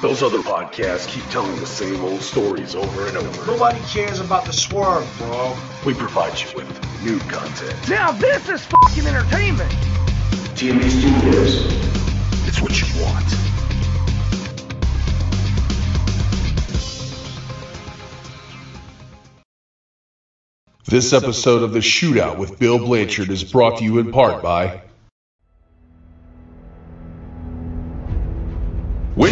Those other podcasts keep telling the same old stories over and over. Nobody cares about the swerve, bro. We provide you with new content. Now this is fucking entertainment. TMB Studios. It's what you want. This episode of The Shootout with Bill Blanchard is brought to you in part by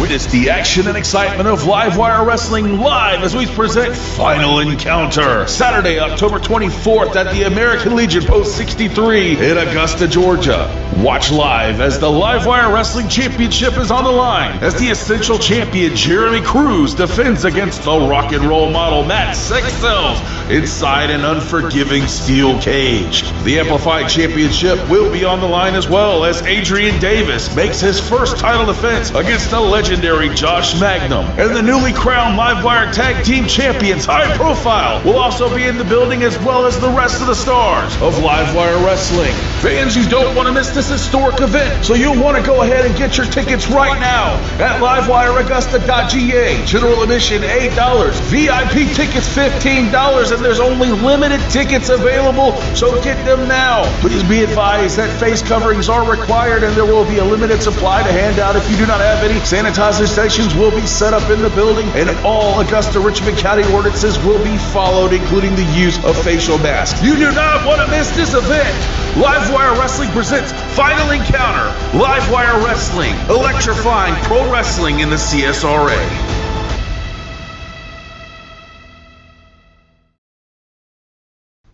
Witness the action and excitement of Livewire Wrestling live as we present Final Encounter. Saturday, October 24th at the American Legion Post 63 in Augusta, Georgia. Watch live as the Livewire Wrestling Championship is on the line as the Essential Champion Jeremy Cruz defends against the rock and roll model Matt Sexcells inside an unforgiving steel cage. The Amplified Championship will be on the line as well as Adrian Davis makes his first title defense against the legendary Josh Magnum. And the newly crowned Livewire Tag Team Champions, High Profile, will also be in the building as well as the rest of the stars of Livewire Wrestling. Fans, you don't want to miss this historic event, so you'll want to go ahead and get your tickets right now at livewireaugusta.ga. General admission $8, VIP tickets $15, and there's only limited tickets available, so get them now. Please be advised that face coverings are required and there will be a limited supply to hand out if you do not have any. Sanitizer stations will be set up in the building, and all Augusta Richmond County ordinances will be followed, including the use of facial masks. You do not want to miss this event. Livewire Wrestling presents Final Encounter. Livewire Wrestling, electrifying pro wrestling in the CSRA.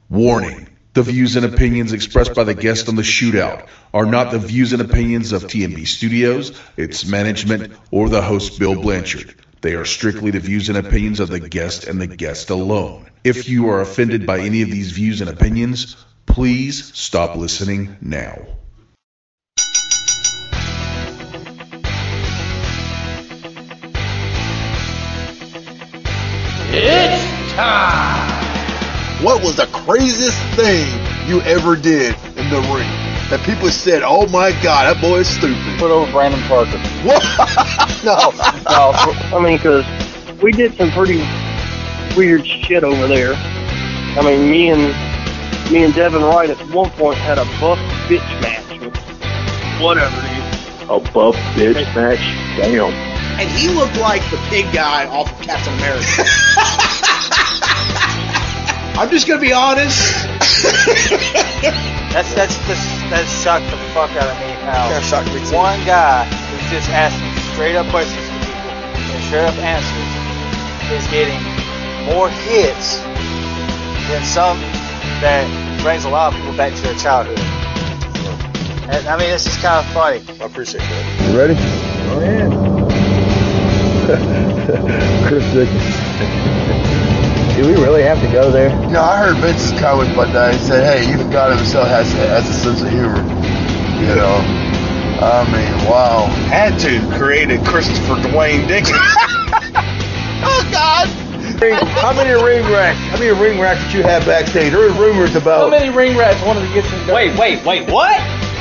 Warning. The views and opinions expressed by the guest on the shootout are not the views and opinions of TMB Studios, its management, or the host Bill Blanchard. They are strictly the views and opinions of the guest and the guest alone. If you are offended by any of these views and opinions, please stop listening now. Time. What was the craziest thing you ever did in the ring? That people said, "Oh my God, that boy is stupid." put over Brandon Parker. What? No, no. I mean, because we did some pretty weird shit over there. I mean, me and me and Devin Wright at one point had a buff bitch match with whatever. dude. A buff bitch match. Damn. And he looked like the pig guy off of Captain America. I'm just gonna be honest. That's that's that's that shocked the fuck out of me how Yeah, shocked me too. one guy who's just asking straight up questions to people and straight up answers is getting more hits than some that brings a lot of people back to their childhood. And, I mean, this is kind of funny. I appreciate that. You ready? Oh yeah. Chris Dickens. Do we really have to go there? You know, I heard Vince's comment about that. He said, "Hey, even God himself has has a sense of humor." You know, I mean, wow. had to created Christopher Dwayne Dixon. Oh God. How many ring rats? How many ring rats did you have backstage? There was rumors about. How many ring rats wanted to get some? Wait, wait, wait, what?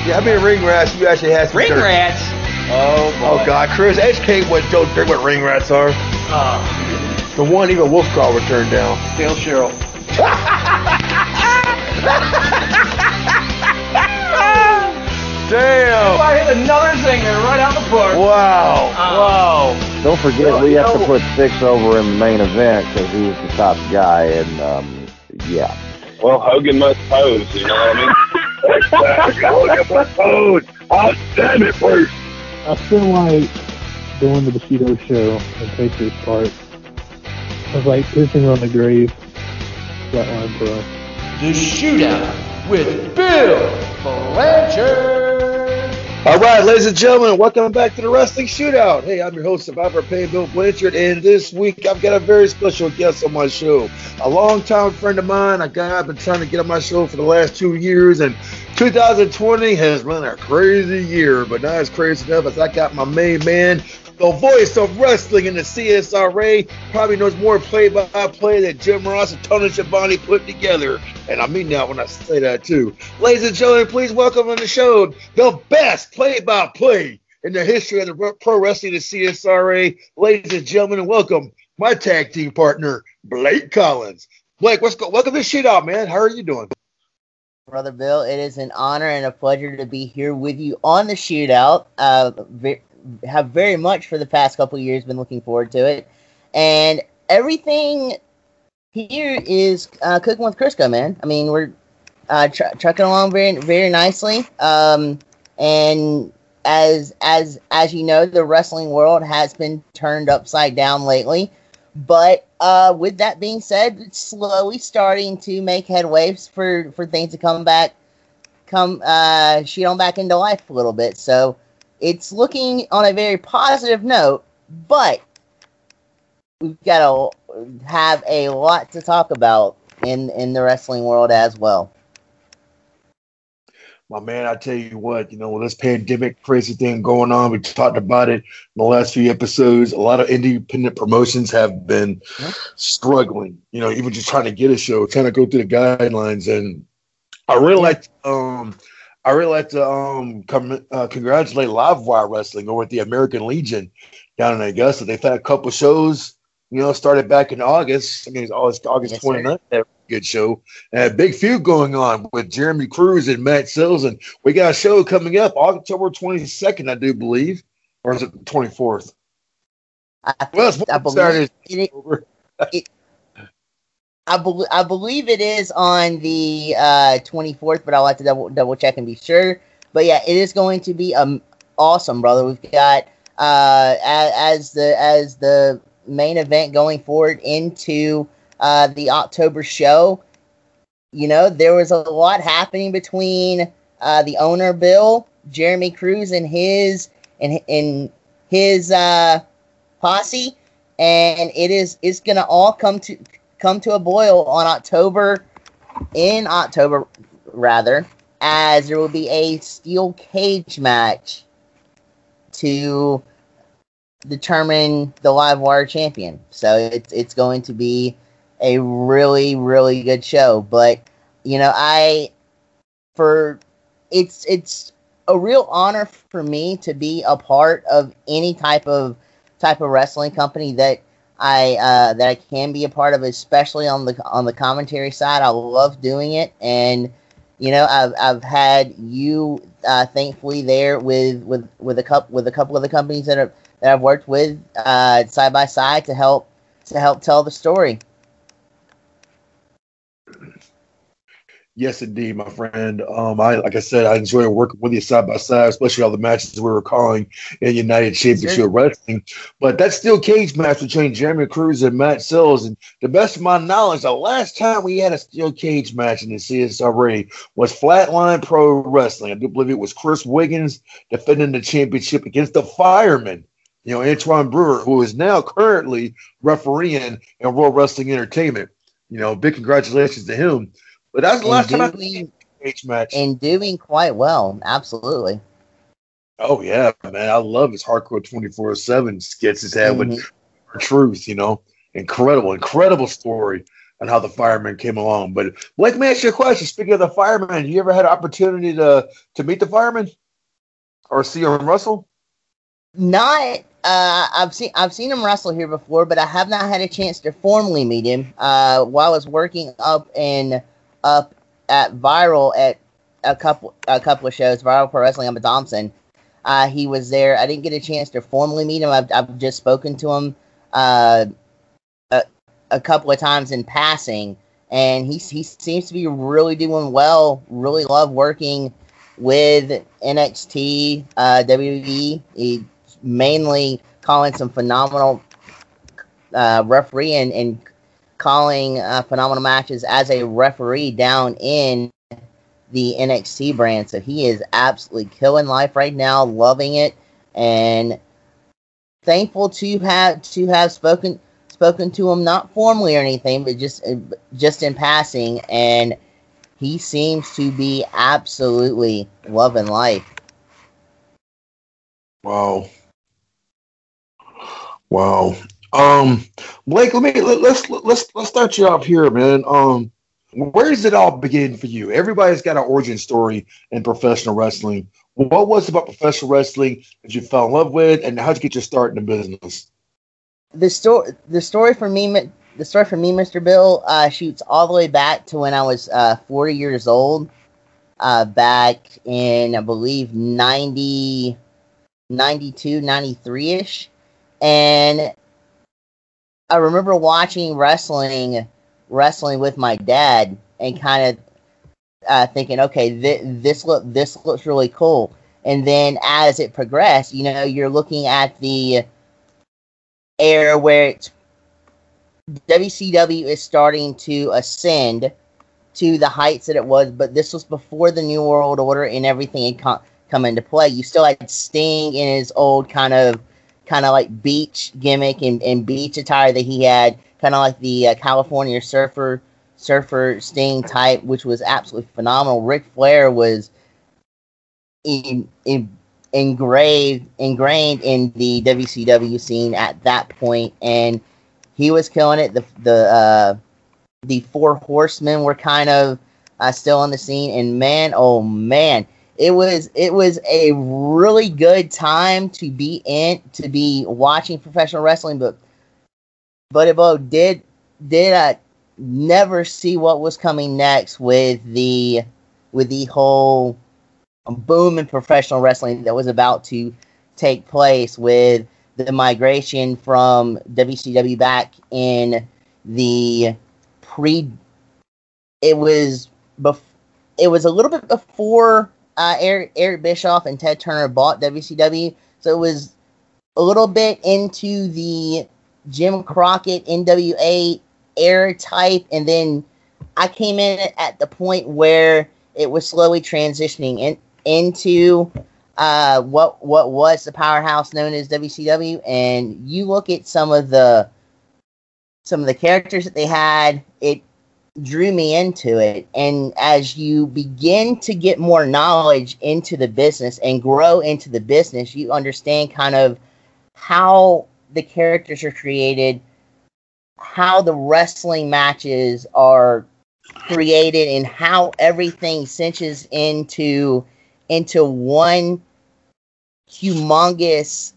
Yeah, how many ring rats you actually had? some Ring dirt? rats? Oh boy. Oh God, Chris, educate what Joe Dirt what ring rats are. Ah. The one even Wolfcrawl would turn down. Still Cheryl. Damn! I hit another zinger right out the park. Wow! Wow. Ah. Don't forget, we have to put six over in the main event because he was the top guy, and um, yeah. well, Hogan must pose, you know what I mean? Hogan must pose. Ah, I'll stand it first. I feel like going to the Bushido show and Patriots part was like pissing on the grave. Flatline Pro. The Shootout with Bill Blanchard. All right, ladies and gentlemen, welcome back to the Wrestling Shootout. Hey, I'm your host, Survivor Pain, Bill Blanchard, and this week I've got a very special guest on my show. A longtime friend of mine, a guy I've been trying to get on my show for the last two years, and 2020 has been a crazy year, but not as crazy enough as I got my main man, the voice of wrestling in the CSRA, probably knows more play-by-play than Jim Ross and Tony Schiavone put together. And I mean that when I say that too. Ladies and gentlemen, please welcome on the show the best play-by-play in the history of the pro wrestling the CSRA. Ladies and gentlemen, and welcome my tag team partner, Blake Collins. Blake, what's go? Welcome to the shootout, man. How are you doing? Brother Bill, it is an honor and a pleasure to be here with you on the shootout. Uh, have very much for the past couple years been looking forward to it, and everything here is uh, cooking with Crisco, man. I mean, we're uh, tr- trucking along very very nicely. Um, and as as as you know, the wrestling world has been turned upside down lately. But uh, with that being said, it's slowly starting to make headways for for things to come back, come uh, shoot on back into life a little bit. So it's looking on a very positive note, but we've got to have a lot to talk about in in the wrestling world as well my man, I tell you what, you know, with this pandemic crazy thing going on, we talked about it in the last few episodes. A lot of independent promotions have been struggling, you know, even just trying to get a show, trying to go through the guidelines. And I really like, um, I really like to um, com- uh, congratulate Livewire Wrestling over at the American Legion down in Augusta. They've had a couple shows, you know, started back in August. I mean, it's August, August yes, 29th good show. And a big feud going on with Jeremy Cruz and Matt Sills. And we got a show coming up October 22nd, I do believe. Or is it the 24th? I, well, it's I believe, it, it, I, be, I believe it is on the uh, 24th, but I'll have to double, double check and be sure. But yeah, it is going to be um, awesome, brother. We've got uh, as, the as the main event going forward into uh, the October show, you know, there was a lot happening between uh, the owner Bill, Jeremy Cruz, and his and in his uh, posse, and it is it's gonna all come to come to a boil on October in October rather, as there will be a steel cage match to determine the live wire champion. So it's it's going to be a really really good show. But you know, I for it's it's a real honor for me to be a part of any type of type of wrestling company that I uh, that I can be a part of, especially on the on the commentary side. I love doing it, and you know, I've I've had you uh, thankfully there with with with a couple with a couple of the companies that are that I've worked with uh, side by side to help to help tell the story. Yes, indeed, my friend. Um, I like I said, I enjoy working with you side by side, especially all the matches we were calling in United Championship sure. Wrestling. But that steel cage match between Jeremy Cruz and Matt Sills, and the best of my knowledge, the last time we had a steel cage match in the CSRA was Flatline Pro Wrestling. I do believe it was Chris Wiggins defending the championship against the Fireman. You know, Antoine Brewer, who is now currently refereeing in World Wrestling Entertainment. You know, big congratulations to him. But that's the last doing, time I seen match. And doing quite well, absolutely. Oh yeah, man. I love his hardcore 24-7 skits he's had mm-hmm. with truth, you know. Incredible, incredible story on how the fireman came along. But Blake, me ask you a question. Speaking of the fireman, you ever had an opportunity to to meet the fireman or see him wrestle? Not uh, I've seen I've seen him wrestle here before, but I have not had a chance to formally meet him. Uh, while I was working up in up at Viral at a couple a couple of shows, Viral Pro Wrestling I'm at Thompson. Uh, he was there. I didn't get a chance to formally meet him. I've, I've just spoken to him uh, a, a couple of times in passing, and he he seems to be really doing well. Really love working with NXT, uh, WWE. He mainly calling some phenomenal uh, referee and, and calling uh, phenomenal matches as a referee down in the NXT brand. So he is absolutely killing life right now, loving it, and thankful to have to have spoken spoken to him not formally or anything, but just uh, just in passing, and he seems to be absolutely loving life. Wow. Wow. Um, Blake, let me let, let's let's let's start you off here, man. Um, where does it all begin for you? Everybody's got an origin story in professional wrestling. What was it about professional wrestling that you fell in love with, and how'd you get your start in the business? The story, the story for me, the story for me, Mr. Bill, uh, shoots all the way back to when I was uh, 40 years old, uh, back in I believe 90, 92, 93 ish, and I remember watching wrestling, wrestling with my dad, and kind of uh, thinking, okay, th- this look this looks really cool. And then as it progressed, you know, you're looking at the era where it's WCW is starting to ascend to the heights that it was, but this was before the New World Order and everything had come, come into play. You still had Sting in his old kind of kind of like beach gimmick and, and beach attire that he had, kind of like the uh, California surfer surfer Sting type, which was absolutely phenomenal. Ric Flair was in, in, engraved ingrained in the WCW scene at that point, and he was killing it. The the uh, the Four Horsemen were kind of uh, still on the scene, and man, oh man, it was it was a really good time to be in to be watching professional wrestling. But it did did I never see what was coming next with the with the whole boom in professional wrestling that was about to take place with the migration from WCW back in the pre it was bef- it was a little bit before uh, Eric, Eric Bischoff and Ted Turner bought WCW so it was a little bit into the Jim Crockett NWA era type, and then I came in at the point where it was slowly transitioning in, into uh, what what was the powerhouse known as WCW. And you look at some of the some of the characters that they had, it drew me into it. And as you begin to get more knowledge into the business and grow into the business, you understand kind of how the characters are created how the wrestling matches are created and how everything cinches into into one humongous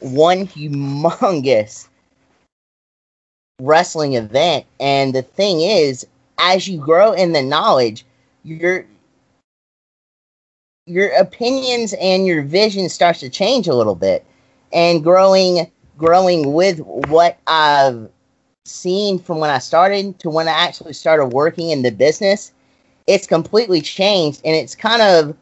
one humongous wrestling event and the thing is as you grow in the knowledge your your opinions and your vision starts to change a little bit and growing growing with what I've seen from when I started to when I actually started working in the business, it's completely changed. And it's kind of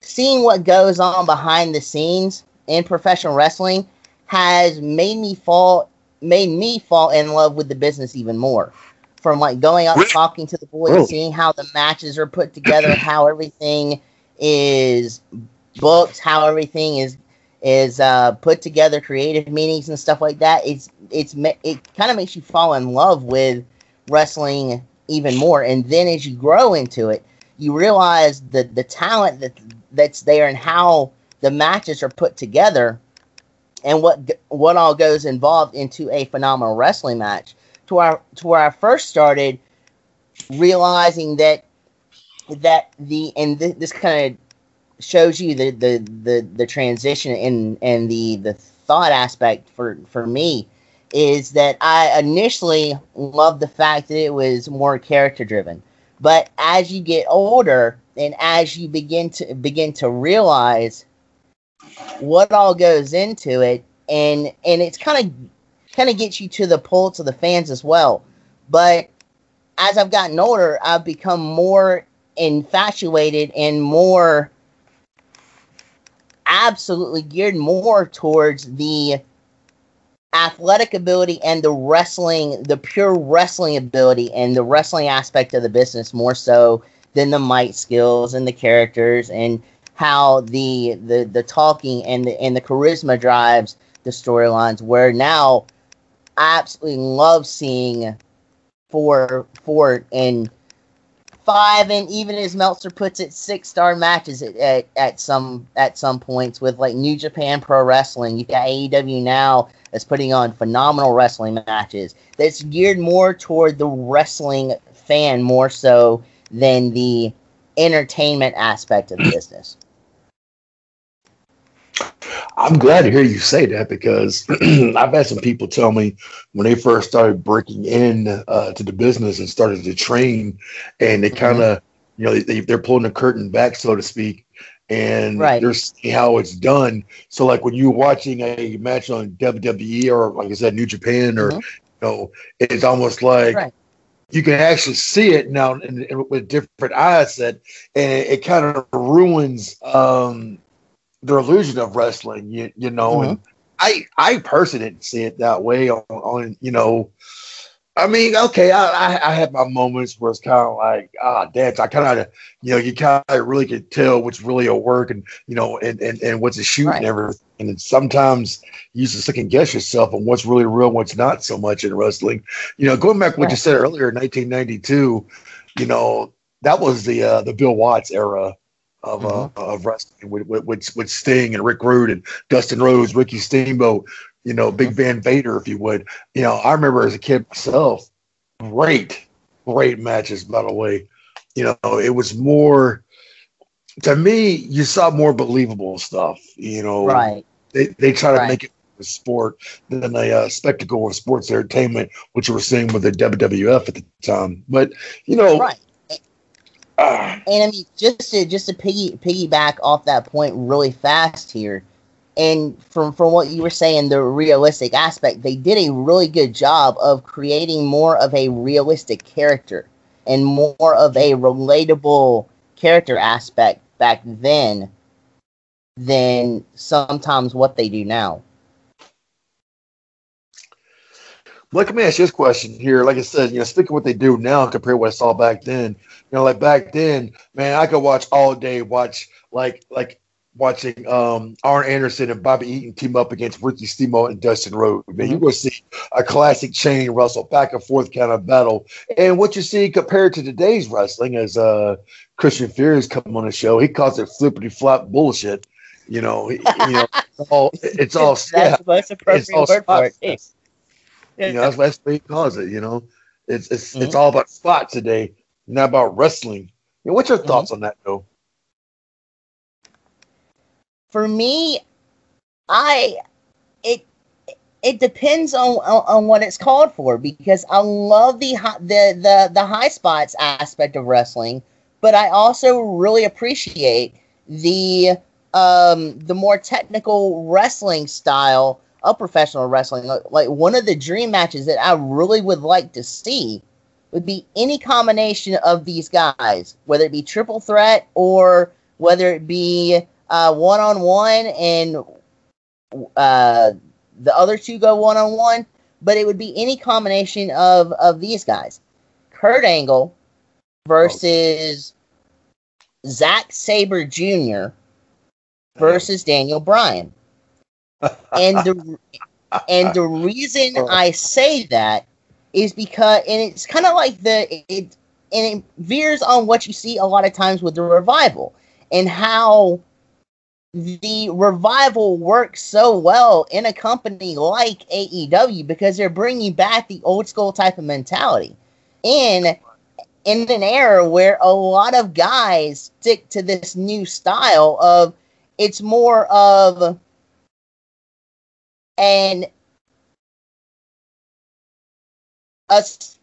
seeing what goes on behind the scenes in professional wrestling has made me fall made me fall in love with the business even more. From like going out talking to the boys, oh. seeing how the matches are put together, how everything is booked, how everything is is uh, put together creative meetings and stuff like that. It's it's it kind of makes you fall in love with wrestling even more, and then as you grow into it, you realize the the talent that that's there and how the matches are put together, and what what all goes involved into a phenomenal wrestling match. To our to where I first started realizing that that the and th- this kind of shows you the the the, the transition and and the the thought aspect for for me is that I initially loved the fact that it was more character driven. But as you get older and as you begin to begin to realize what all goes into it and and it's kind of kind of gets you to the pulse of the fans as well. But as I've gotten older, I've become more infatuated and more absolutely geared more towards the athletic ability and the wrestling, the pure wrestling ability and the wrestling aspect of the business more so than the mic skills and the characters and how the the the talking and the and the charisma drives the storylines. Where now I absolutely love seeing for for and five and even as Meltzer puts it, six star matches at, at, at some at some points with like New Japan Pro Wrestling. You got AEW now that's putting on phenomenal wrestling matches. That's geared more toward the wrestling fan more so than the entertainment aspect of the business. I'm glad to hear you say that because I've had some people tell me when they first started breaking in uh, to the business and started to train, and they kind of, you know, they, they're pulling the curtain back, so to speak, and Right. they're seeing how it's done. So, like when you're watching a match on WWE or, like I said, New Japan, or you know, it's almost like Right. you can actually see it now in, in, with different eyes set, and it, it kind of ruins um, the illusion of wrestling. You, you know, and I I personally didn't see it that way. On, on you know, I mean, okay, I I, I had my moments where it's kind of like ah, damn, I kind of you know you kind of really could tell what's really a work and you know and and, and what's a shoot and everything. And sometimes you used to second guess yourself on what's really real, and what's not so much in wrestling. You know, going back to what you said earlier, 1992. You know, that was the uh, the Bill Watts era of uh, of wrestling with, with with Sting and Rick Rude and Dustin Rhodes, Ricky Steamboat, you know, Big Van Vader, if you would. You know, I remember as a kid myself, great, great matches. By the way, you know, it was more to me. You saw more believable stuff. You know, Right. They they try to Right. make it a sport than a uh, spectacle of sports entertainment, which were seeing with the WWF at the time. But you know, Right. And I mean, just to just to piggy piggyback off that point really fast here, and from from what you were saying, the realistic aspect, they did a really good job of creating more of a realistic character and more of a relatable character aspect back then than sometimes what they do now. Like, let me ask you this question here. Like I said, you know, speaking what they do now compared to what I saw back then, you know, like back then, man, I could watch all day, watch like like watching um Arn Anderson and Bobby Eaton team up against Ricky Steamboat and Dustin Rhodes. Man, you're gonna see a classic chain wrestle back and forth kind of battle. And what you see compared to today's wrestling as uh Christian Fury come on the show, he calls it flippity flop bullshit. You know, he- you know, it's all it's all That's yeah, the most appropriate it's all word for it. spot you know, that's, that's what he calls it. You know, it's it's Mm-hmm. it's all about spots today, not about wrestling. You know, what's your Mm-hmm. thoughts on that, though? for me, I it it depends on, on on what it's called for because I love the the the the high spots aspect of wrestling, but I also really appreciate the um the more technical wrestling style of professional wrestling. Like one of the dream matches that I really would like to see would be any combination of these guys, whether it be triple threat or whether it be uh, one on one and uh, the other two go one on one, but it would be any combination of of these guys. Kurt Angle versus Zack Sabre Jr. versus Daniel Bryan. And the and the reason I say that is because and it's kind of like the it and it veers on what you see a lot of times with the revival and how the revival works so well in a company like AEW because they're bringing back the old school type of mentality. In in an era where a lot of guys stick to this new style of it's more of an us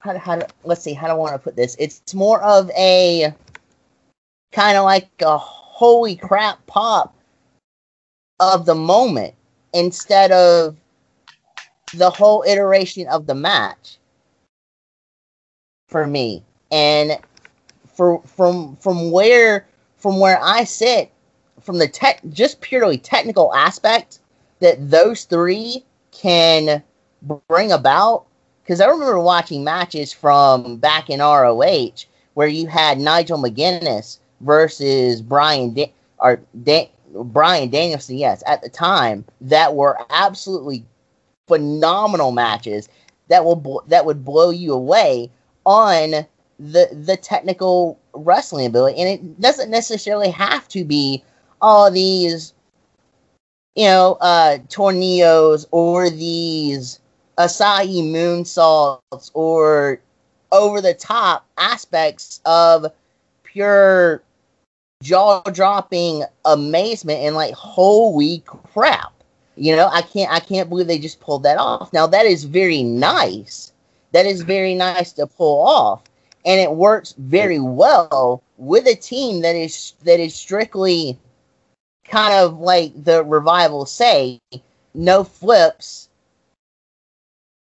how, how let's see how do I want to put this? It's more of a kind of like a holy crap pop of the moment instead of the whole iteration of the match for me. And for from from where from where I sit from the tech just purely technical aspect that those three can bring about because I remember watching matches from back in ROH where you had Nigel McGuinness versus Brian da- or da- Bryan Danielson, yes, at the time that were absolutely phenomenal matches that will that would blow you away on the the technical wrestling ability, and it doesn't necessarily have to be all these, you know, uh, tornillos or these Asai moonsaults or over the top aspects of pure jaw dropping amazement and like holy crap. You know i can't i can't believe they just pulled that off. Now that is very nice. That is very nice to pull off. And it works very well with a team that is that is strictly kind of like the revival say no flips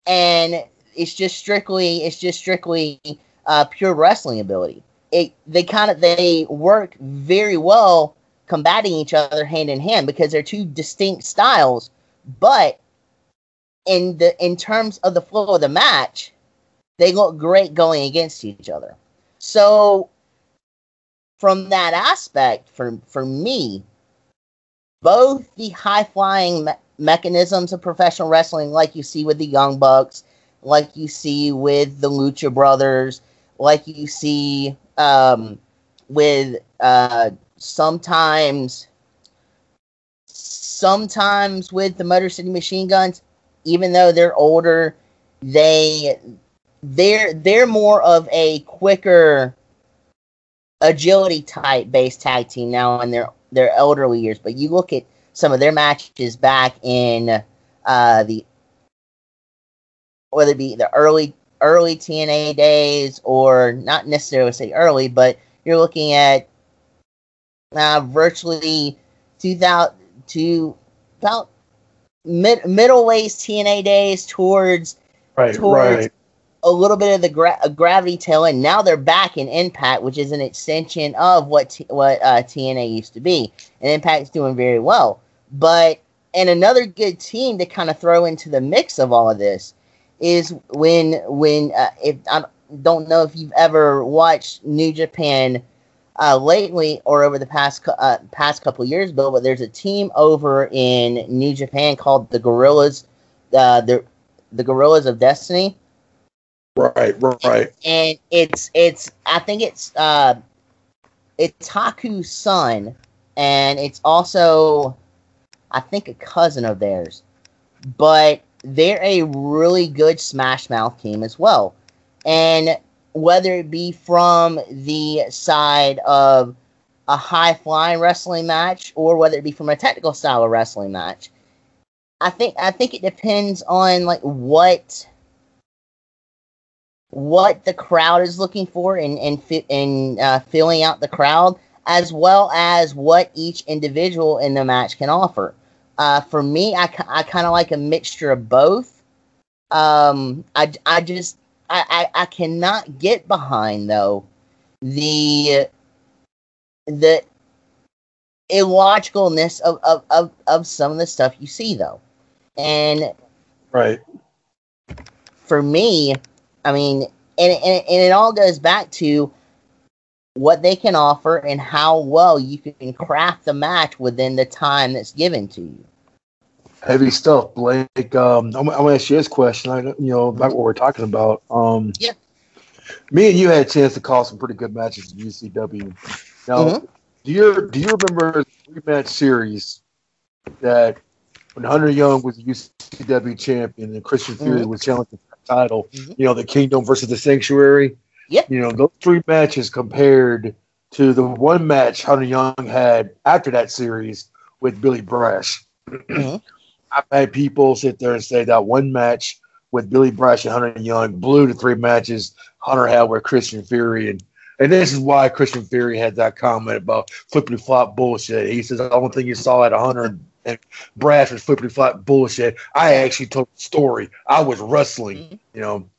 and it's just strictly it's just strictly uh, pure wrestling ability. It they kind of they work very well combating each other hand in hand because they're two distinct styles but in the in terms of the flow of the match they look great going against each other. So from that aspect for for me both the high flying mechanisms of professional wrestling like you see with the young bucks like you see with the lucha brothers like you see um, with uh, sometimes sometimes with the Motor City Machine Guns, even though they're older, they they're they're more of a quicker agility type based tag team now in their their elderly years. But you look at some of their matches back in uh, the whether it be the early early TNA days, or not necessarily say early, but you're looking at uh, virtually 2000 to about mid middle ways TNA days towards Right, towards right. a little bit of the gra- gravity tail, and now they're back in Impact, which is an extension of what t- what uh, TNA used to be, and Impact's doing very well. But and another good team to kind of throw into the mix of all of this is when when uh, if I don't know if you've ever watched New Japan uh, lately or over the past uh, past couple years, Bill, but there's a team over in New Japan called the Guerrillas, uh, the the Guerrillas of Destiny, Right, right. and it's it's I think it's uh it's Haku's son, and it's also I think a cousin of theirs, but they're a really good Smash Mouth team as well, and whether it be from the side of a high flying wrestling match or whether it be from a technical style of wrestling match, I think I think it depends on like what what the crowd is looking for and and fit and uh, filling out the crowd as well as what each individual in the match can offer. Uh, for me, I, I kind of like a mixture of both. Um, I, I just I, I, I cannot get behind though the the illogicalness of, of, of, of some of the stuff you see though. And Right. for me, I mean, and, and, and it all goes back to what they can offer and how well you can craft the match within the time that's given to you. Heavy stuff, Blake. Um, I'm, I'm gonna ask you this question. I, you know, about what we're talking about. Um, Yeah. Me and you had a chance to call some pretty good matches in UCW. Now, Mhm. do you do you remember the three match series that when Hunter Young was UCW champion and Christian Fury Mhm. was challenging for the title? Mhm. You know, the Kingdom versus the Sanctuary. Yeah. You know, those three matches compared to the one match Hunter Young had after that series with Billy Brash. Mhm. I've had people sit there and say that one match with Billy Brash and Hunter Young blew the three matches Hunter had with Christian Fury. And, and this is why Christian Fury had that comment about flippity flop bullshit. He says, the only thing you saw at Hunter and, and Brash was flippity flop bullshit. I actually told the story. I was wrestling, you know.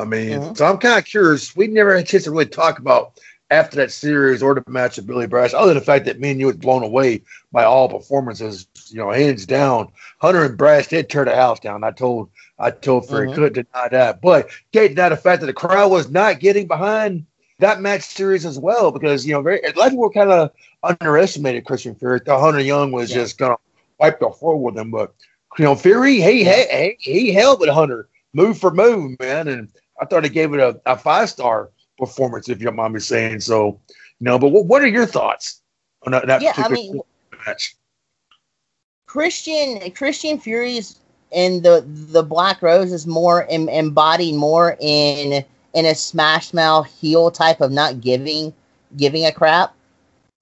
I mean, Mhm. so I'm kind of curious. We never had a chance to really talk about after that series or the match of Billy Brash, other than the fact that me and you was blown away by all performances, you know, hands down. Hunter and Brash did tear the house down. I told I told Fury Mhm. couldn't deny that. But can't deny the fact that the crowd was not getting behind that match series as well, because you know, very a lot of people kind of underestimated Christian Fury. Thought Hunter Young was Yeah. just gonna wipe the floor with him, but you know, Fury he he, he held with Hunter move for move, man, and I thought he gave it a, a five star performance, if your mom is saying so. You know, but what, what are your thoughts on that, that Yeah, I particular mean, match? Christian Christian Fury's and the the Black Rose is more em, embodied more in in a smash mouth heel type of not giving giving a crap,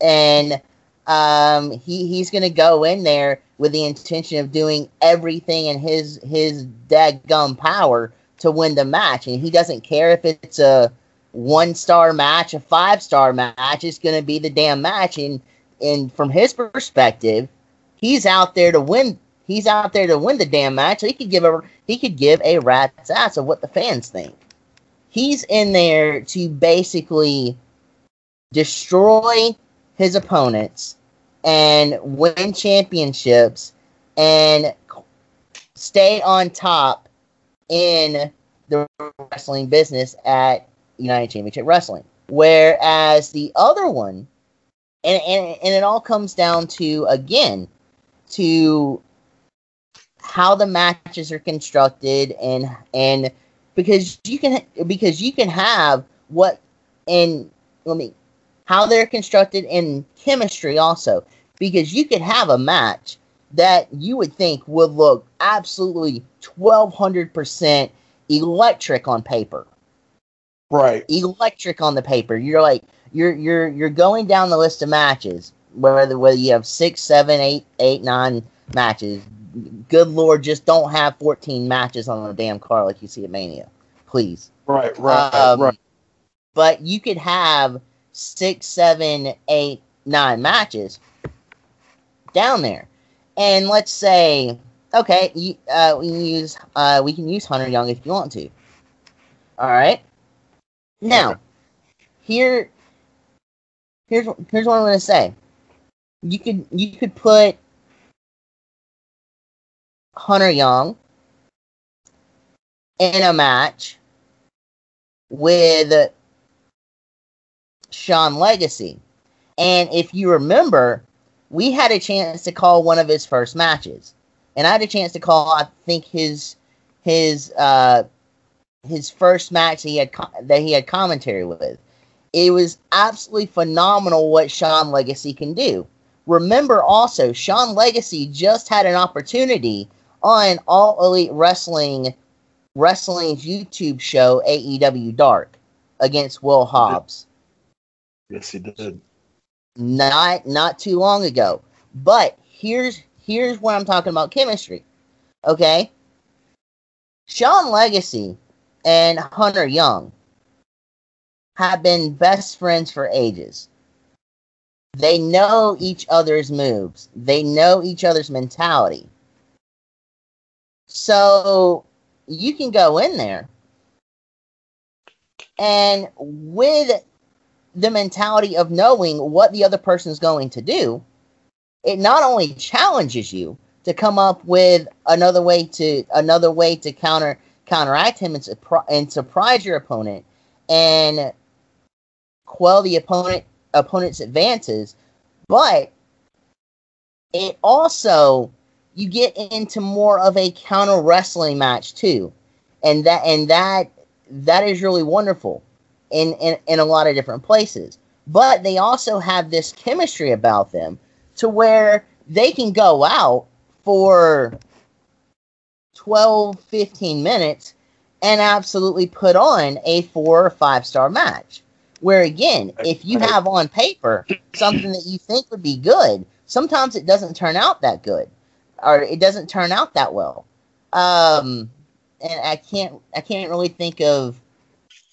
and um, he he's gonna go in there with the intention of doing everything in his his dadgum power to win the match, and he doesn't care if it's a one star match, a five star match. It's gonna be the damn match, and and from his perspective, he's out there to win. He's out there to win the damn match. He could give a he could give a rat's ass of what the fans think. He's in there to basically destroy his opponents and win championships and stay on top in the wrestling business at United Championship Wrestling. Whereas the other one, and, and, and it all comes down to, again, to how the matches are constructed and and because you can because you can have what and let me how they're constructed in chemistry also because you could have a match that you would think would look absolutely 1200% electric on paper. Right. Electric on the paper. You're like you're you're you're going down the list of matches whether whether you have six seven eight eight nine matches. Good lord just don't have 14 matches on a damn car like you see at mania. Please. Right, right, um, right. but you could have six, seven, eight, nine matches down there, and let's say, okay, you, uh, we can use uh, we can use Hunter Young if you want to. All right. Now, here, here's here's what I'm to say. You could you could put Hunter Young in a match with Sean Legacy. And if you remember, we had a chance to call one of his first matches. And I had a chance to call, I think, his his uh, his first match that he had that he had commentary with. It was absolutely phenomenal what Sean Legacy can do. Remember also, Sean Legacy just had an opportunity on All Elite Wrestling Wrestling's YouTube show AEW Dark against Will Hobbs. Yes, he did. Not not too long ago. But here's here's where I'm talking about chemistry. Okay? Sean Legacy and Hunter Young have been best friends for ages. They know each other's moves. They know each other's mentality. So you can go in there and with the mentality of knowing what the other person is going to do, it not only challenges you to come up with another way to another way to counter counteract him and, surpri- and surprise your opponent and quell the opponent opponent's advances, but it also you get into more of a counter wrestling match too, and that and that that is really wonderful in in, in a lot of different places. But they also have this chemistry about them to where they can go out for 12, 15 minutes and absolutely put on a four or five star match. Where again, if you have on paper something that you think would be good, sometimes it doesn't turn out that good, or it doesn't turn out that well. Um, and I can't, I can't really think of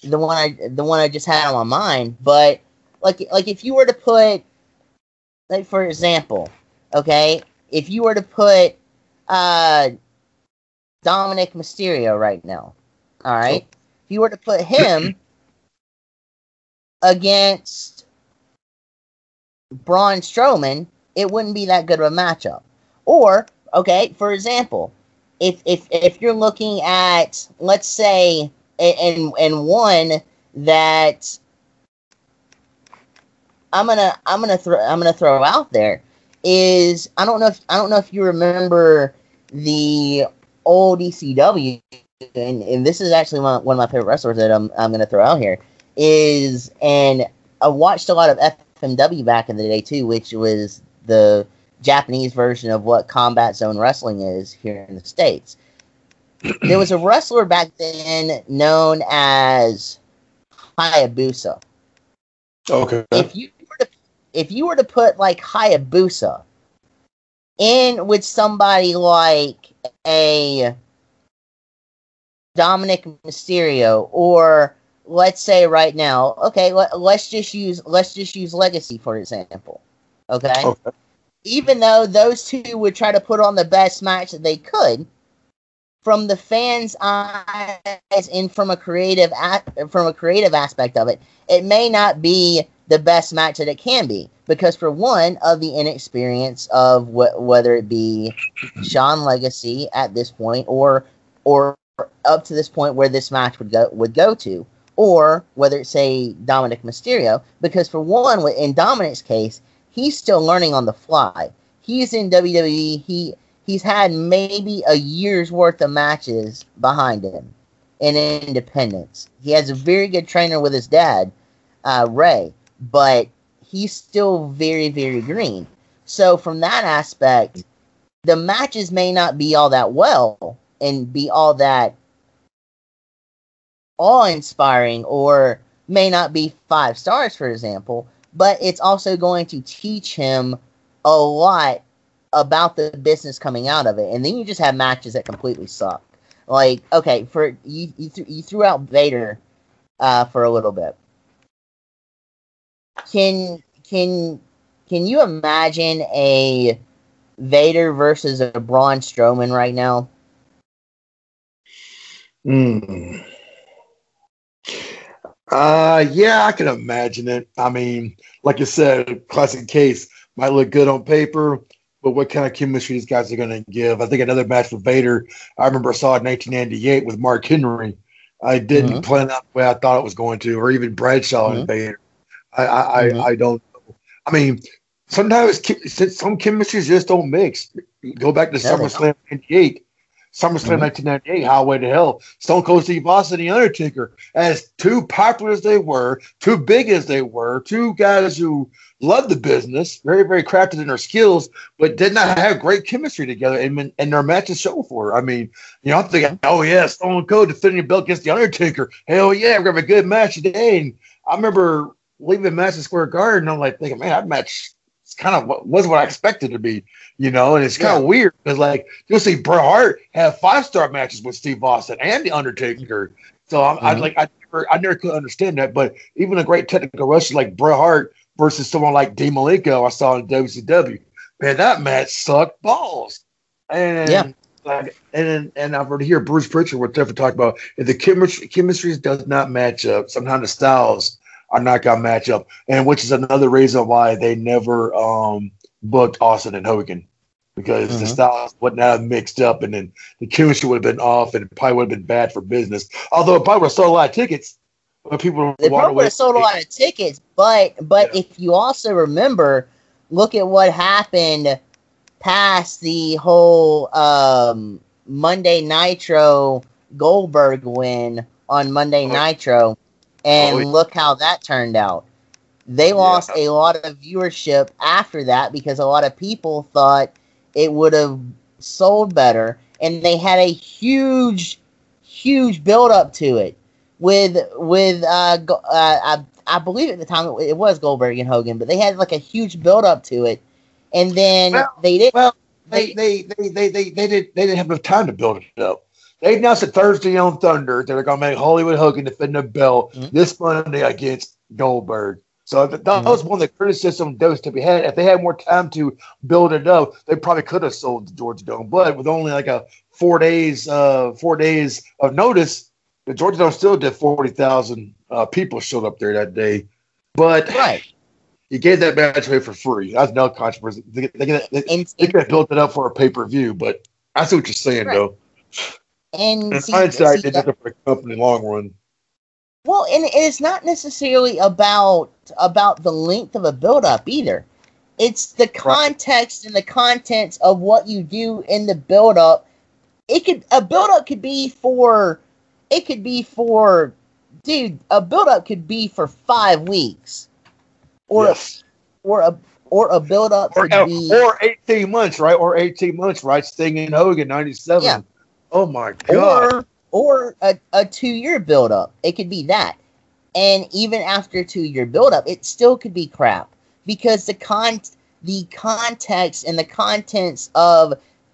the one I, the one I just had on my mind. But like, like if you were to put, like for example, okay, if you were to put uh, Dominik Mysterio right now, all right, if you were to put him against Braun Strowman, it wouldn't be that good of a matchup. Or, okay, for example, if if if you're looking at let's say and and one that I'm gonna I'm gonna throw I'm gonna throw out there is I don't know if I don't know if you remember the old ECW and, and this is actually one, one of my favorite wrestlers that I'm I'm gonna throw out here is, and I watched a lot of FMW back in the day too, which was the Japanese version of what Combat Zone Wrestling is here in the States. there was a wrestler back then known as Hayabusa. Okay. If you if you were to put like Hayabusa in with somebody like a Dominik Mysterio or let's say right now, okay, let, us just use let's just use Legacy for example. Okay? okay. Even though those two would try to put on the best match that they could, from the fans' eyes and from a creative a- from a creative aspect of it, it may not be the best match that it can be. Because for one of the inexperience of wh- whether it be Sean Legacy at this point or or up to this point where this match would go would go to or whether it's say Dominik Mysterio. Because for one in Dominik's case he's still learning on the fly. He's in WWE he he's had maybe a year's worth of matches behind him in independence. He has a very good trainer with his dad uh, Ray but he's still very, very green. So from that aspect, the matches may not be all that well and be all that awe inspiring or may not be five stars, for example, but it's also going to teach him a lot about the business coming out of it. And then you just have matches that completely suck. Like, okay, for you, you, th- you threw out Vader uh, for a little bit. Can can can you imagine a Vader versus a Braun Strowman right now? Hmm. Uh, yeah, I can imagine it. I mean, like you said, classic case might look good on paper, but what kind of chemistry these guys are going to give? I think another match with Vader. I remember I saw it in 1998 with Mark Henry. I didn't mm-hmm. plan out the way I thought it was going to, or even Bradshaw mm-hmm. and Vader. I I, mm-hmm. I, I don't Know. I mean, sometimes some chemistries just don't mix. Go back to Never. SummerSlam '98. SummerSlam mm-hmm. 1998, Highway to Hell, Stone Cold Steve Austin, and The Undertaker, as too popular as they were, too big as they were, two guys who loved the business, very, very crafted in their skills, but did not have great chemistry together, and, and their matches show for it. I mean, you know, I'm thinking, oh, yeah, Stone Cold defending the belt against The Undertaker. Hell yeah, we're to have a good match today. And I remember leaving Madison Square Garden, I'm like thinking, man, that match kind of what was what I expected to be, you know, and it's kind of weird because like you'll see Bret Hart have five star matches with Steve Austin and the Undertaker. So I'm mm-hmm. I like I never I never could understand that, but even a great technical wrestler like Bret Hart versus someone like Dean Malenko I saw in WCW, man, that match sucked balls. And yeah. Like, and and I've heard here Bruce Prichard would definitely talk about if the chemistry chemistry does not match up, sometimes the styles our knockout matchup, and which is another reason why they never um, booked Austin and Hogan because mm-hmm. the styles would not have mixed up, and then the chemistry would have been off, and it probably would have been bad for business. Although it probably would have sold a lot of tickets, but people they probably would have sold a lot of tickets. But but yeah. if you also remember, look at what happened past the whole um, Monday Nitro Goldberg win on Monday oh. Nitro and oh, look how that turned out. They lost yeah. a lot of viewership after that because a lot of people thought it would have sold better, and they had a huge, huge build up to it with with uh, uh I, I believe at the time it, it, was Goldberg and Hogan, but they had like a huge build up to it, and then well, they didn't. Well, they they, they they they they did they didn't have enough time to build it up. They announced it Thursday on Thunder. That they're going to make Hollywood Hogan defend the belt mm-hmm. this Monday against Goldberg. So that, that mm-hmm. was one of the criticism be had. If they had more time to build it up, they probably could have sold the Georgia Dome. But with only like a four days, uh, four days of notice, the Georgia Dome still did forty thousand uh, people showed up there that day. But right. You gave that match away for free. That's no controversy. They, they, they, they, they could have built it up for a pay per view, but I see what you're saying, right. though. And in see, hindsight, see, it for the company long run. Well, and it's not necessarily about about the length of a build up either. It's the context right. and the contents of what you do in the build up. It could a build up could be for it could be for dude, a build up could be for five weeks, or Yes. or a or a build up Or, could be or 18 months, right? Or 18 months, right? Sting and Hogan, 97. Yeah. Oh my God. or or a, a two year build up. It could be that. And even after two year build up, it still could be crap. Because the con the context and the contents of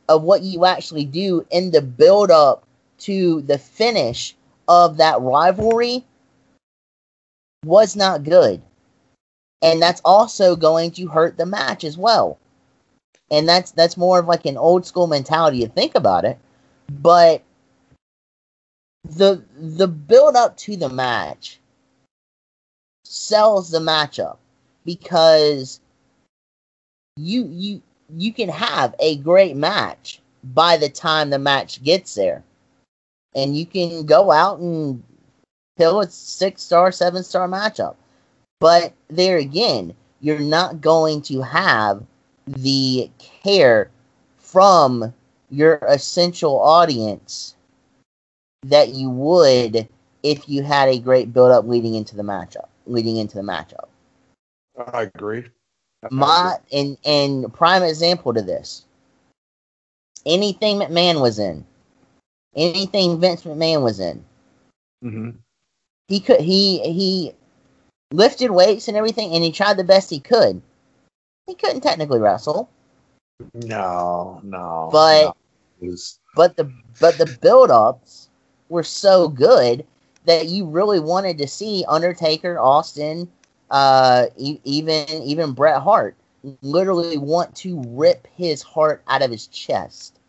of what you actually do in the build up to the finish of that rivalry was not good. And that's also going to hurt the match as well. And that's that's more of like an old school mentality to think about it. But the the build up to the match sells the matchup because you you you can have a great match by the time the match gets there. And you can go out and kill a six star seven star matchup. But there again you're not going to have the care from your essential audience that you would if you had a great build up leading into the matchup leading into the matchup I agree. my and and prime example to this anything mcmahon was in anything vince mcmahon was in hmm he could he he lifted weights and everything and he tried the best he could he couldn't technically wrestle No, no. But- no. Was- but the but the build-ups were so good that you really wanted to see Undertaker, Austin, uh, e- even even Bret Hart literally want to rip his heart out of his chest.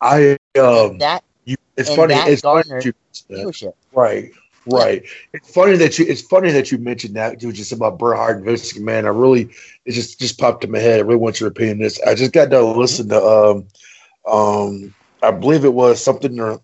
I um, that you, it's funny. that It's funny that you mentioned that. Right, right. It's funny that you. It's funny that you mentioned that. Dude, just about Bret Hart and Vince McMahon. I really, it just just popped in my head. I really want your opinion. on This. I just got to listen to. Um, um, I believe it was something. To,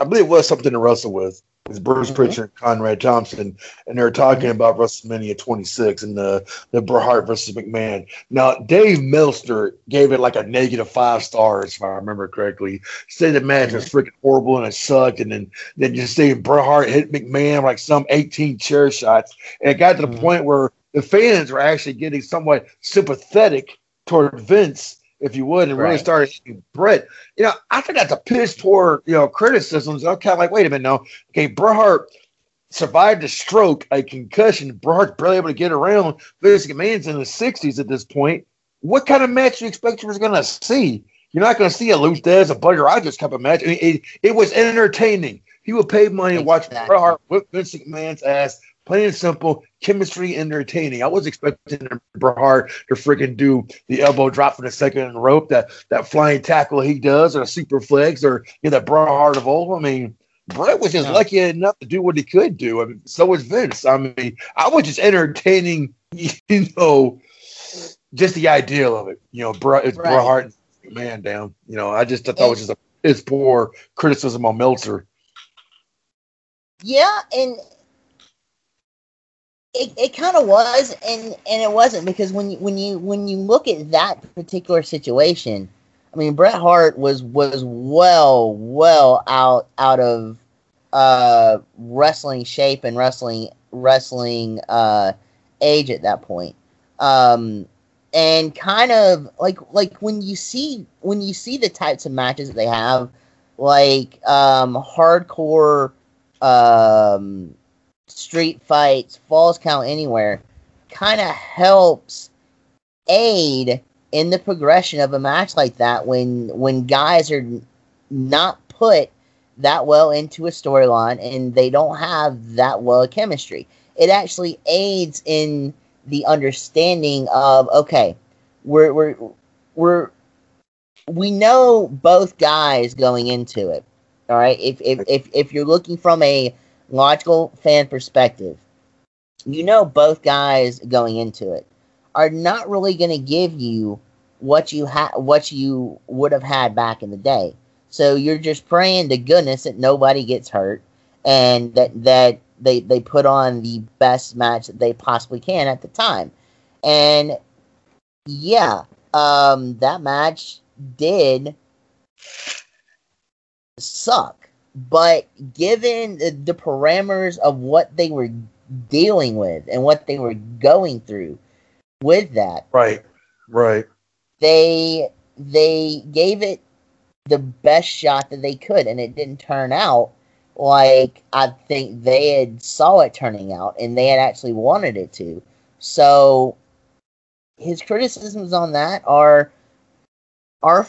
I believe it was something to wrestle with. With Bruce Mhm. Prichard and Conrad Thompson, and they were talking about WrestleMania 26 and the the Bret Hart versus McMahon. Now, Dave Meltzer gave it like a negative five stars, if I remember correctly. Said the match was freaking horrible and it sucked, and then then you see Bret Hart hit McMahon like some 18 chair shots, and it got to the Mhm. point where the fans were actually getting somewhat sympathetic toward Vince, if you would, and really Right. started hitting Bret. You know, I think that's a piss poor, you know, criticisms. I'm kind of like, wait a minute, no, okay, Bret Hart survived a stroke, a concussion. Bret Hart's barely able to get around. Vince McMahon's in his 60s at this point. What kind of match do you expect you was going to see? You're not going to see a Lou Thesz, a Buddy Rogers type of match. I mean, it, it was entertaining. He would pay money to watch Exactly. Bret Hart whip Vince McMahon's ass. Plain and simple, chemistry entertaining. I was expecting Bret Hart to freaking do the elbow drop for the second rope, that that flying tackle he does, or a superplex, or you know, that Bret Hart of old. I mean, Bret was just No. lucky enough to do what he could do. I mean, so was Vince. I mean, I was just entertaining, you know, just the idea of it. You know, Bret, it's Right. Man down. You know, I just thought it was just a it's poor criticism on Meltzer. Yeah, and it, it kind of was, and and it wasn't because when you when you when you look at that particular situation, I mean Bret Hart was was well well out out of uh wrestling shape and wrestling wrestling uh age at that point. Um and kind of like like when you see when you see the types of matches that they have like um hardcore um street fights falls count anywhere kind of helps aid in the progression of a match like that when when guys are not put that well into a storyline and they don't have that well of chemistry. It actually aids in the understanding of okay we're we're we're we know both guys going into it all right? If if if, if you're looking from a logical fan perspective. You know both guys going into it are not really going to give you what you had what you would have had back in the day. So you're just praying to goodness that nobody gets hurt and that that they they put on the best match that they possibly can at the time. And yeah um that match did suck but given the, the parameters of what they were dealing with and what they were going through with that, Right. Right. they they gave it the best shot that they could, and it didn't turn out like I think they had saw it turning out, and they had actually wanted it to. So his criticisms on that are are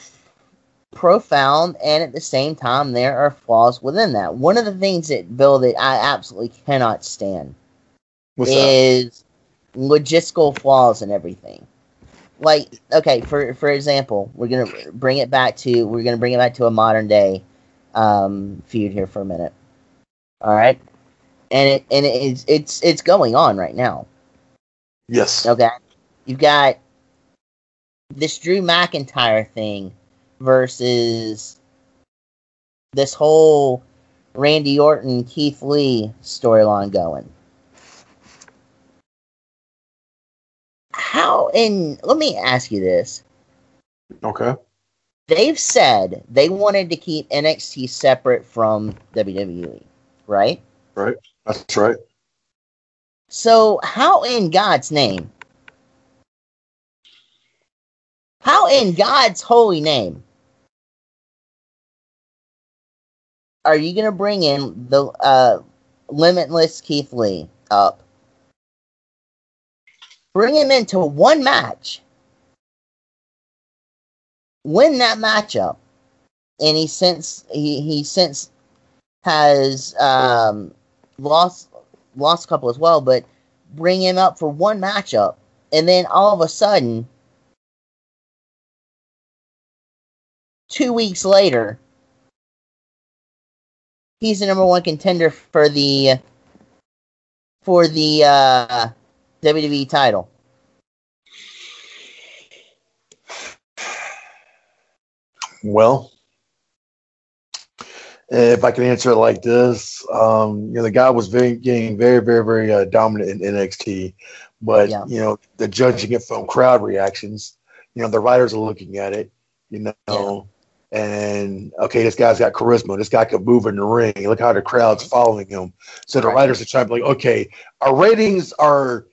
profound, and at the same time, there are flaws within that. One of the things that Bill that I absolutely cannot stand What's that? is logistical flaws and everything. Like, okay, for for example, we're gonna bring it back to we're gonna bring it back to a modern day um, feud here for a minute. All right, and it and it's it's it's going on right now. Yes. Okay, you've got this Drew McIntyre thing versus this whole Randy Orton Keith Lee storyline going. How and let me ask you this. Okay. They've said they wanted to keep NXT separate from WWE, right? Right. That's right. So, how in God's name? How in God's holy name are you going to bring in the uh, limitless Keith Lee up? Bring him into one match. Win that matchup. And he since he, he since has um, lost lost a couple as well, but bring him up for one matchup, and then all of a sudden, two weeks later, he's the number one contender for the for the uh, WWE title. Well, if I can answer it like this, um, you know, the guy was very getting very, very, very uh, dominant in NXT, but Yeah. you know, the judging it from crowd reactions, you know, the writers are looking at it, you know, and okay, this guy's got charisma. This guy could move in the ring. Look how the crowd's mm-hmm. following him. So the Right. writers are trying to be like, okay, our ratings are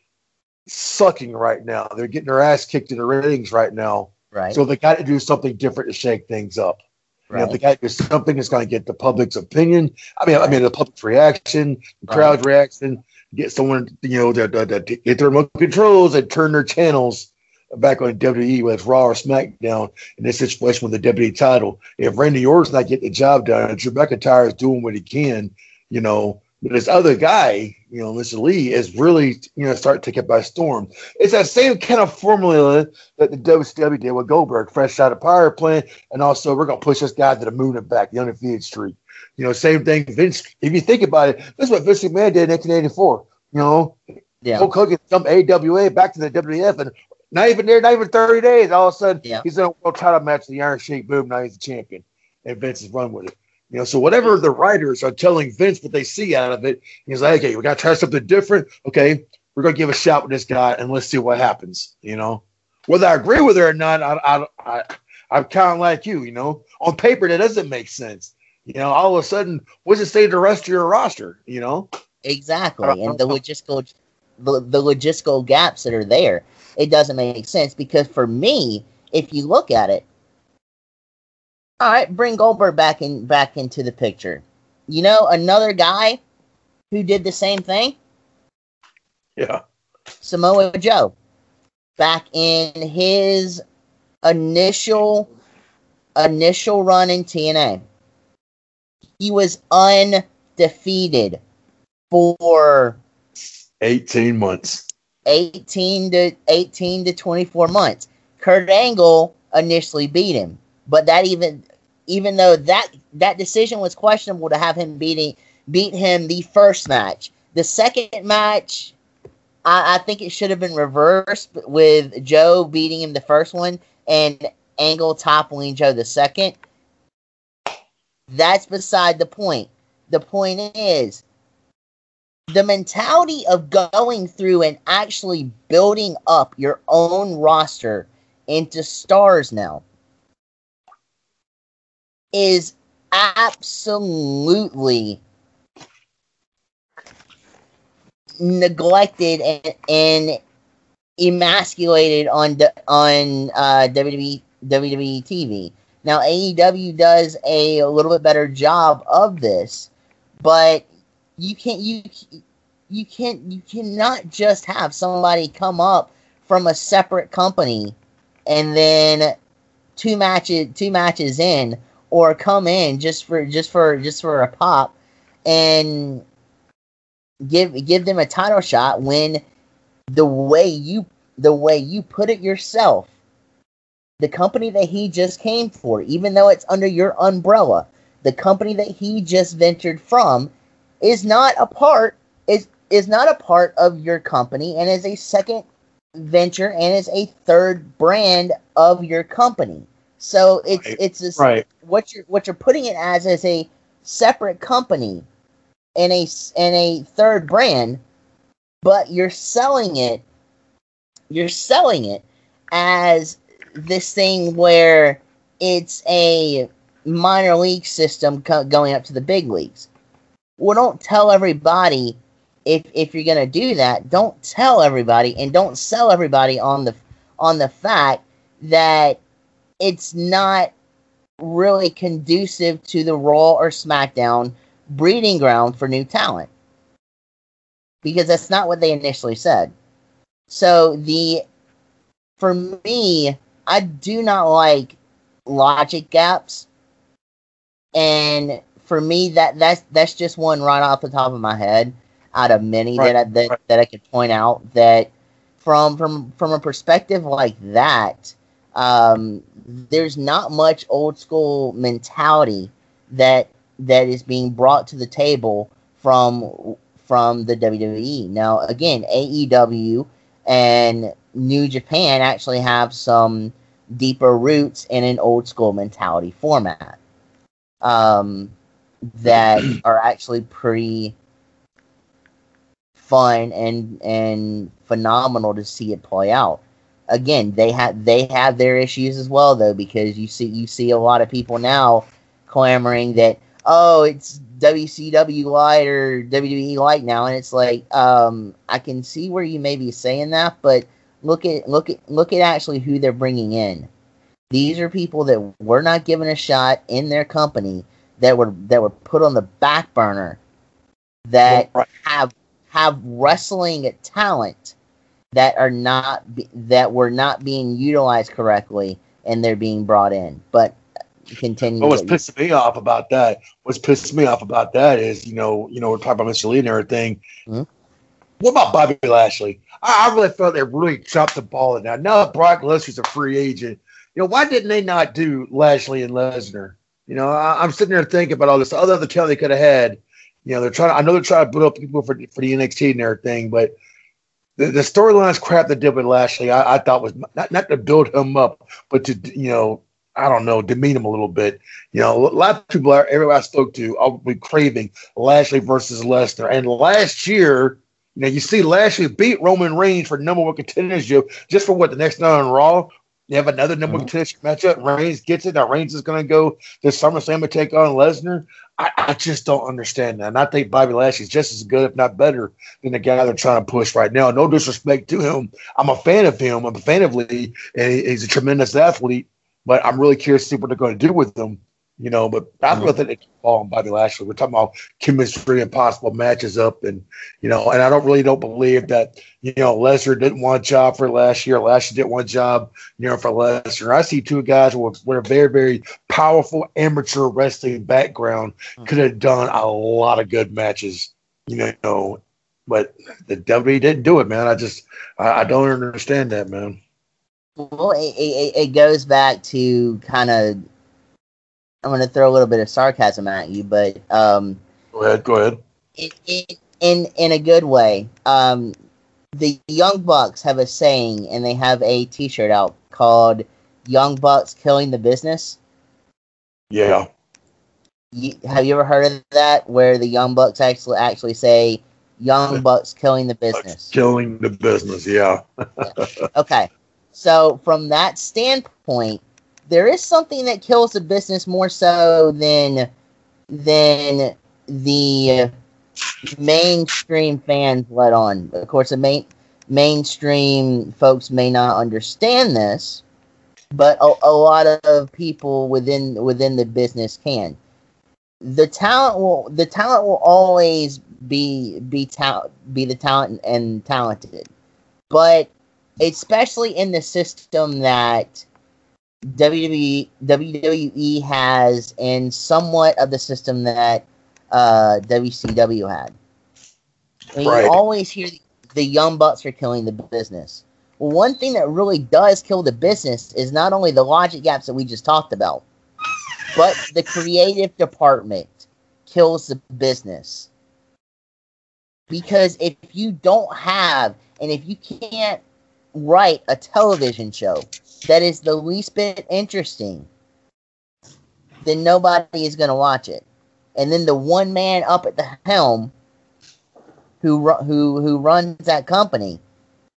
sucking right now. They're getting their ass kicked in the ratings right now. Right. So they got to do something different to shake things up. You know, Right. they got to do something that's going to get the public's opinion. I mean, I mean, the public's reaction, the crowd's reaction. Get someone, you know, to, to, to get their remote controls and turn their channels back on WWE, whether it's Raw or SmackDown. In this situation with the WWE title, if Randy Orton's not getting the job done, and Drew McIntyre is doing what he can, you know, but this other guy, you know, Mr. Lee, is really, you know, starting to take it by storm. It's that same kind of formula that the WCW did with Goldberg, fresh out of power plant, and also we're gonna push this guy to the moon and back, the undefeated streak. You know, same thing. Vince, if you think about it, this is what Vince McMahon did in 1984. You know, Yeah. Hulk Hogan jumped AWA back to the WWF, and not even there, not even 30 days, all of a sudden Yeah. he's in a world title match, the Iron Sheik, boom, now he's the champion, and Vince is run with it. You know, so whatever the writers are telling Vince what they see out of it, he's like, okay, we got to try something different. Okay, we're gonna give a shot with this guy, and let's see what happens. You know, whether I agree with it or not, I, I, I I'm kind of like you. You know, on paper that doesn't make sense. You know, all of a sudden, what's it say to the rest of your roster? You know, Exactly, uh, and the logistical the, the logistical gaps that are there, it doesn't make sense because for me, if you look at it, all right, bring Goldberg back in back into the picture. You know, another guy who did the same thing, yeah, Samoa Joe, back in his initial initial run in TNA. He was undefeated for 18 months. 18 to 18 to 24 months. Kurt Angle initially beat him, but that even even though that that decision was questionable to have him beating beat him the first match, the second match, I, I think it should have been reversed with Joe beating him the first one and Angle toppling Joe the second. That's beside the point. The point is the mentality of going through and actually building up your own roster into stars now is absolutely neglected and, and emasculated on on uh, WWE WWE TV. Now AEW does a, a little bit better job of this, but you can't you you can't you cannot just have somebody come up from a separate company and then two matches two matches in or come in just for just for just for a pop and give give them a title shot when the way you the way you put it yourself the company that he just came for even though it's under your umbrella the company that he just ventured from is not a part is is not a part of your company and is a second venture and is a third brand of your company so it's Right. it's this, Right. what you're what you're putting it as is a separate company and a s- and a third brand, but you're selling it. You're selling it as this thing where it's a minor league system co- going up to the big leagues. Well, don't tell everybody if if you're gonna do that. Don't tell everybody and don't sell everybody on the on the fact that it's not really conducive to the Raw or SmackDown breeding ground for new talent. Because that's not what they initially said. So the for me, I do not like logic gaps. And for me that that's that's just one right off the top of my head out of many Right, that I that, right. that I could point out that from from from a perspective like that, um, there's not much old school mentality that that is being brought to the table from from the WWE. Now, again, AEW and New Japan actually have some deeper roots in an old school mentality format um, that are actually pretty fun and and phenomenal to see it play out. Again, they have they have their issues as well though because you see you see a lot of people now clamoring that oh it's WCW light or WWE light now and it's like um I can see where you may be saying that but look at look at look at actually who they're bringing in. These are people that were not given a shot in their company that were that were put on the back burner that have have wrestling talent that are not that were not being utilized correctly and they're being brought in. But continue. What's what pissing me off about that? What's pissing me off about that is, you know, you know, we're talking about Mr. Lee and everything. Hmm? What about Bobby Lashley? I, I really felt they really dropped the ball in that. Now Brock Lesnar's a free agent, you know, why didn't they not do Lashley and Lesnar? You know, I, I'm sitting there thinking about all this other other talent they could have had. You know, they're trying. I know they're trying to build up people for for the NXT and everything, but the, the storylines crap they did with Lashley, I, I thought was not not to build him up, but to you know, I don't know, demean him a little bit. You know, a lot of people, are. everybody I spoke to, I'll be craving Lashley versus Lesnar. And last year, you know, you see Lashley beat Roman Reigns for number one contendership just for what the next night on Raw. You have another number oh. one contendership matchup. Reigns gets it. Now Reigns is going to go to SummerSlam and take on Lesnar. I, I just don't understand that. And I think Bobby Lashley's just as good, if not better, than the guy they're trying to push right now. No disrespect to him. I'm a fan of him. I'm a fan of Lee, and he- he's a tremendous athlete. But I'm really curious to see what they're going to do with him. You know, but I mm-hmm. really think they keep following Bobby Lashley. We're talking about chemistry and possible matches up, and you know, and I don't really don't believe that you know Lesnar didn't want a job for last year. Lashley didn't want a job, you know, for Lesnar. I see two guys with, with a very very powerful amateur wrestling background mm-hmm. could have done a lot of good matches. You know, but the WWE didn't do it, man. I just I, I don't understand that, man. Well, it, it, it goes back to kind of. I'm going to throw a little bit of sarcasm at you, but um, Go ahead, go ahead. it, it, in in a good way. Um, the Young Bucks have a saying, and they have a T-shirt out called "Young Bucks Killing the Business." Yeah. You, have you ever heard of that? Where the Young Bucks actually actually say "Young Bucks Killing the Business." Killing the business, yeah. Okay. So from that standpoint, there is something that kills the business more so than than the mainstream fans let on. Of course, the main mainstream folks may not understand this, but a, a lot of people within within the business can. The talent will the talent will always be be talent be the talent and talented, but especially in the system that WWE WWE has and somewhat of the system that uh, WCW had. I mean, Right. You always hear the, the young bucks are killing the business. Well, one thing that really does kill the business is not only the logic gaps that we just talked about, but the creative department kills the business. Because if you don't have, and if you can't write a television show that is the least bit interesting, then nobody is going to watch it. And then the one man up at the helm who who who runs that company,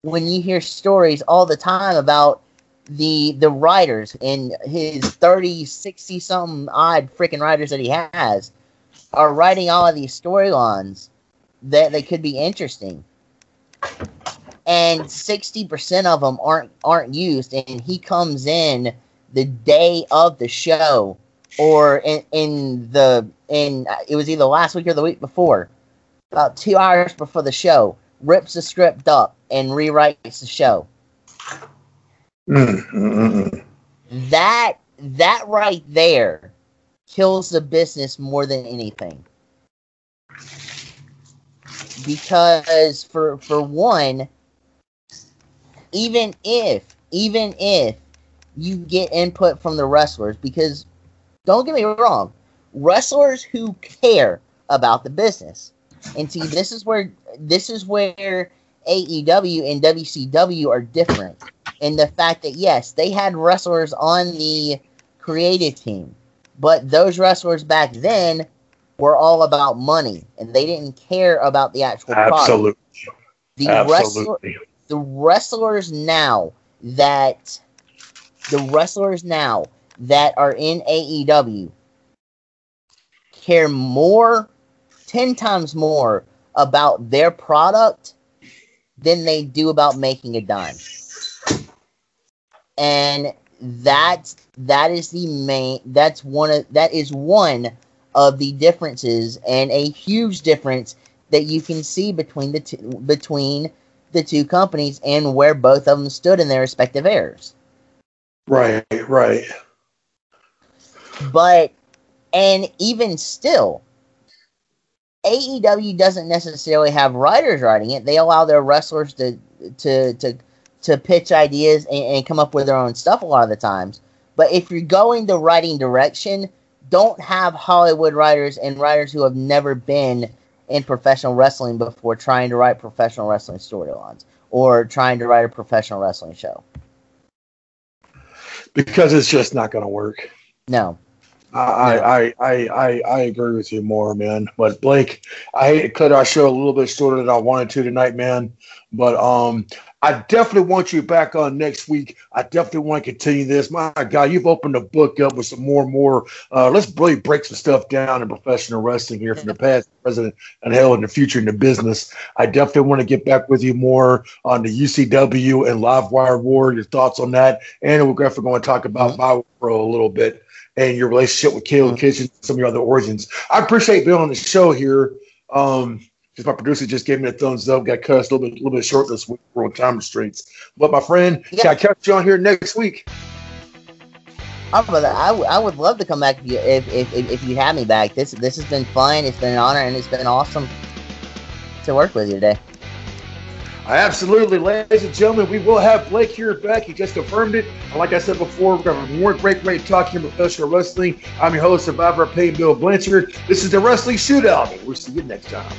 when you hear stories all the time about the the writers and his 30, 60 something odd freaking writers that he has are writing all of these storylines that they could be interesting. And 60% of them aren't aren't used and he comes in the day of the show or in, in the in it was either last week or the week before about two hours before the show rips the script up and rewrites the show Mm, mm, mm, mm. that that right there kills the business more than anything because for for one even if even if you get input from the wrestlers because don't get me wrong wrestlers who care about the business and see this is where this is where AEW and WCW are different in the fact that yes they had wrestlers on the creative team but those wrestlers back then were all about money and they didn't care about the actual product Absolutely. the wrestler, Absolutely. The wrestlers now that the wrestlers now that are in AEW care more 10 times more about their product than they do about making a dime. And that that is the main that's one of that is one of the differences and a huge difference that you can see between the two, between the two companies and where both of them stood in their respective eras. Right, right. But and even still, AEW doesn't necessarily have writers writing it. They allow their wrestlers to to to to pitch ideas and, and come up with their own stuff a lot of the times. But if you're going the writing direction, don't have Hollywood writers and writers who have never been in professional wrestling before trying to write professional wrestling storylines or trying to write a professional wrestling show. Because it's just not going to work. No. I, I, I, I, I agree with you more, man. But Blake, I cut our show a little bit shorter than I wanted to tonight, man. But um, I definitely want you back on next week. I definitely want to continue this. My God, you've opened the book up with some more and more. Uh, let's really break some stuff down in professional wrestling here from the past, present, and hell in the future in the business. I definitely want to get back with you more on the UCW and Live Wire War. Your thoughts on that, and we're definitely going to talk about my pro a little bit and your relationship with Caleb Kitchen, some of your other origins. I appreciate being on the show here. Um, because my producer just gave me a thumbs up. Got cut us a little bit, a little bit short this week. We're on time restraints. But my friend, can I catch you on here next week? Oh, brother, I, w- I would love to come back if you if, if, if, you have me back. This this has been fun. It's been an honor, and it's been awesome to work with you today. Absolutely, ladies and gentlemen, we will have Blake here back. He just confirmed it. And like I said before, we're going to have more great, great talk here in professional wrestling. I'm your host, Survivor Payne Bill Blanchard. This is the Wrestling Shootout. We'll see you next time.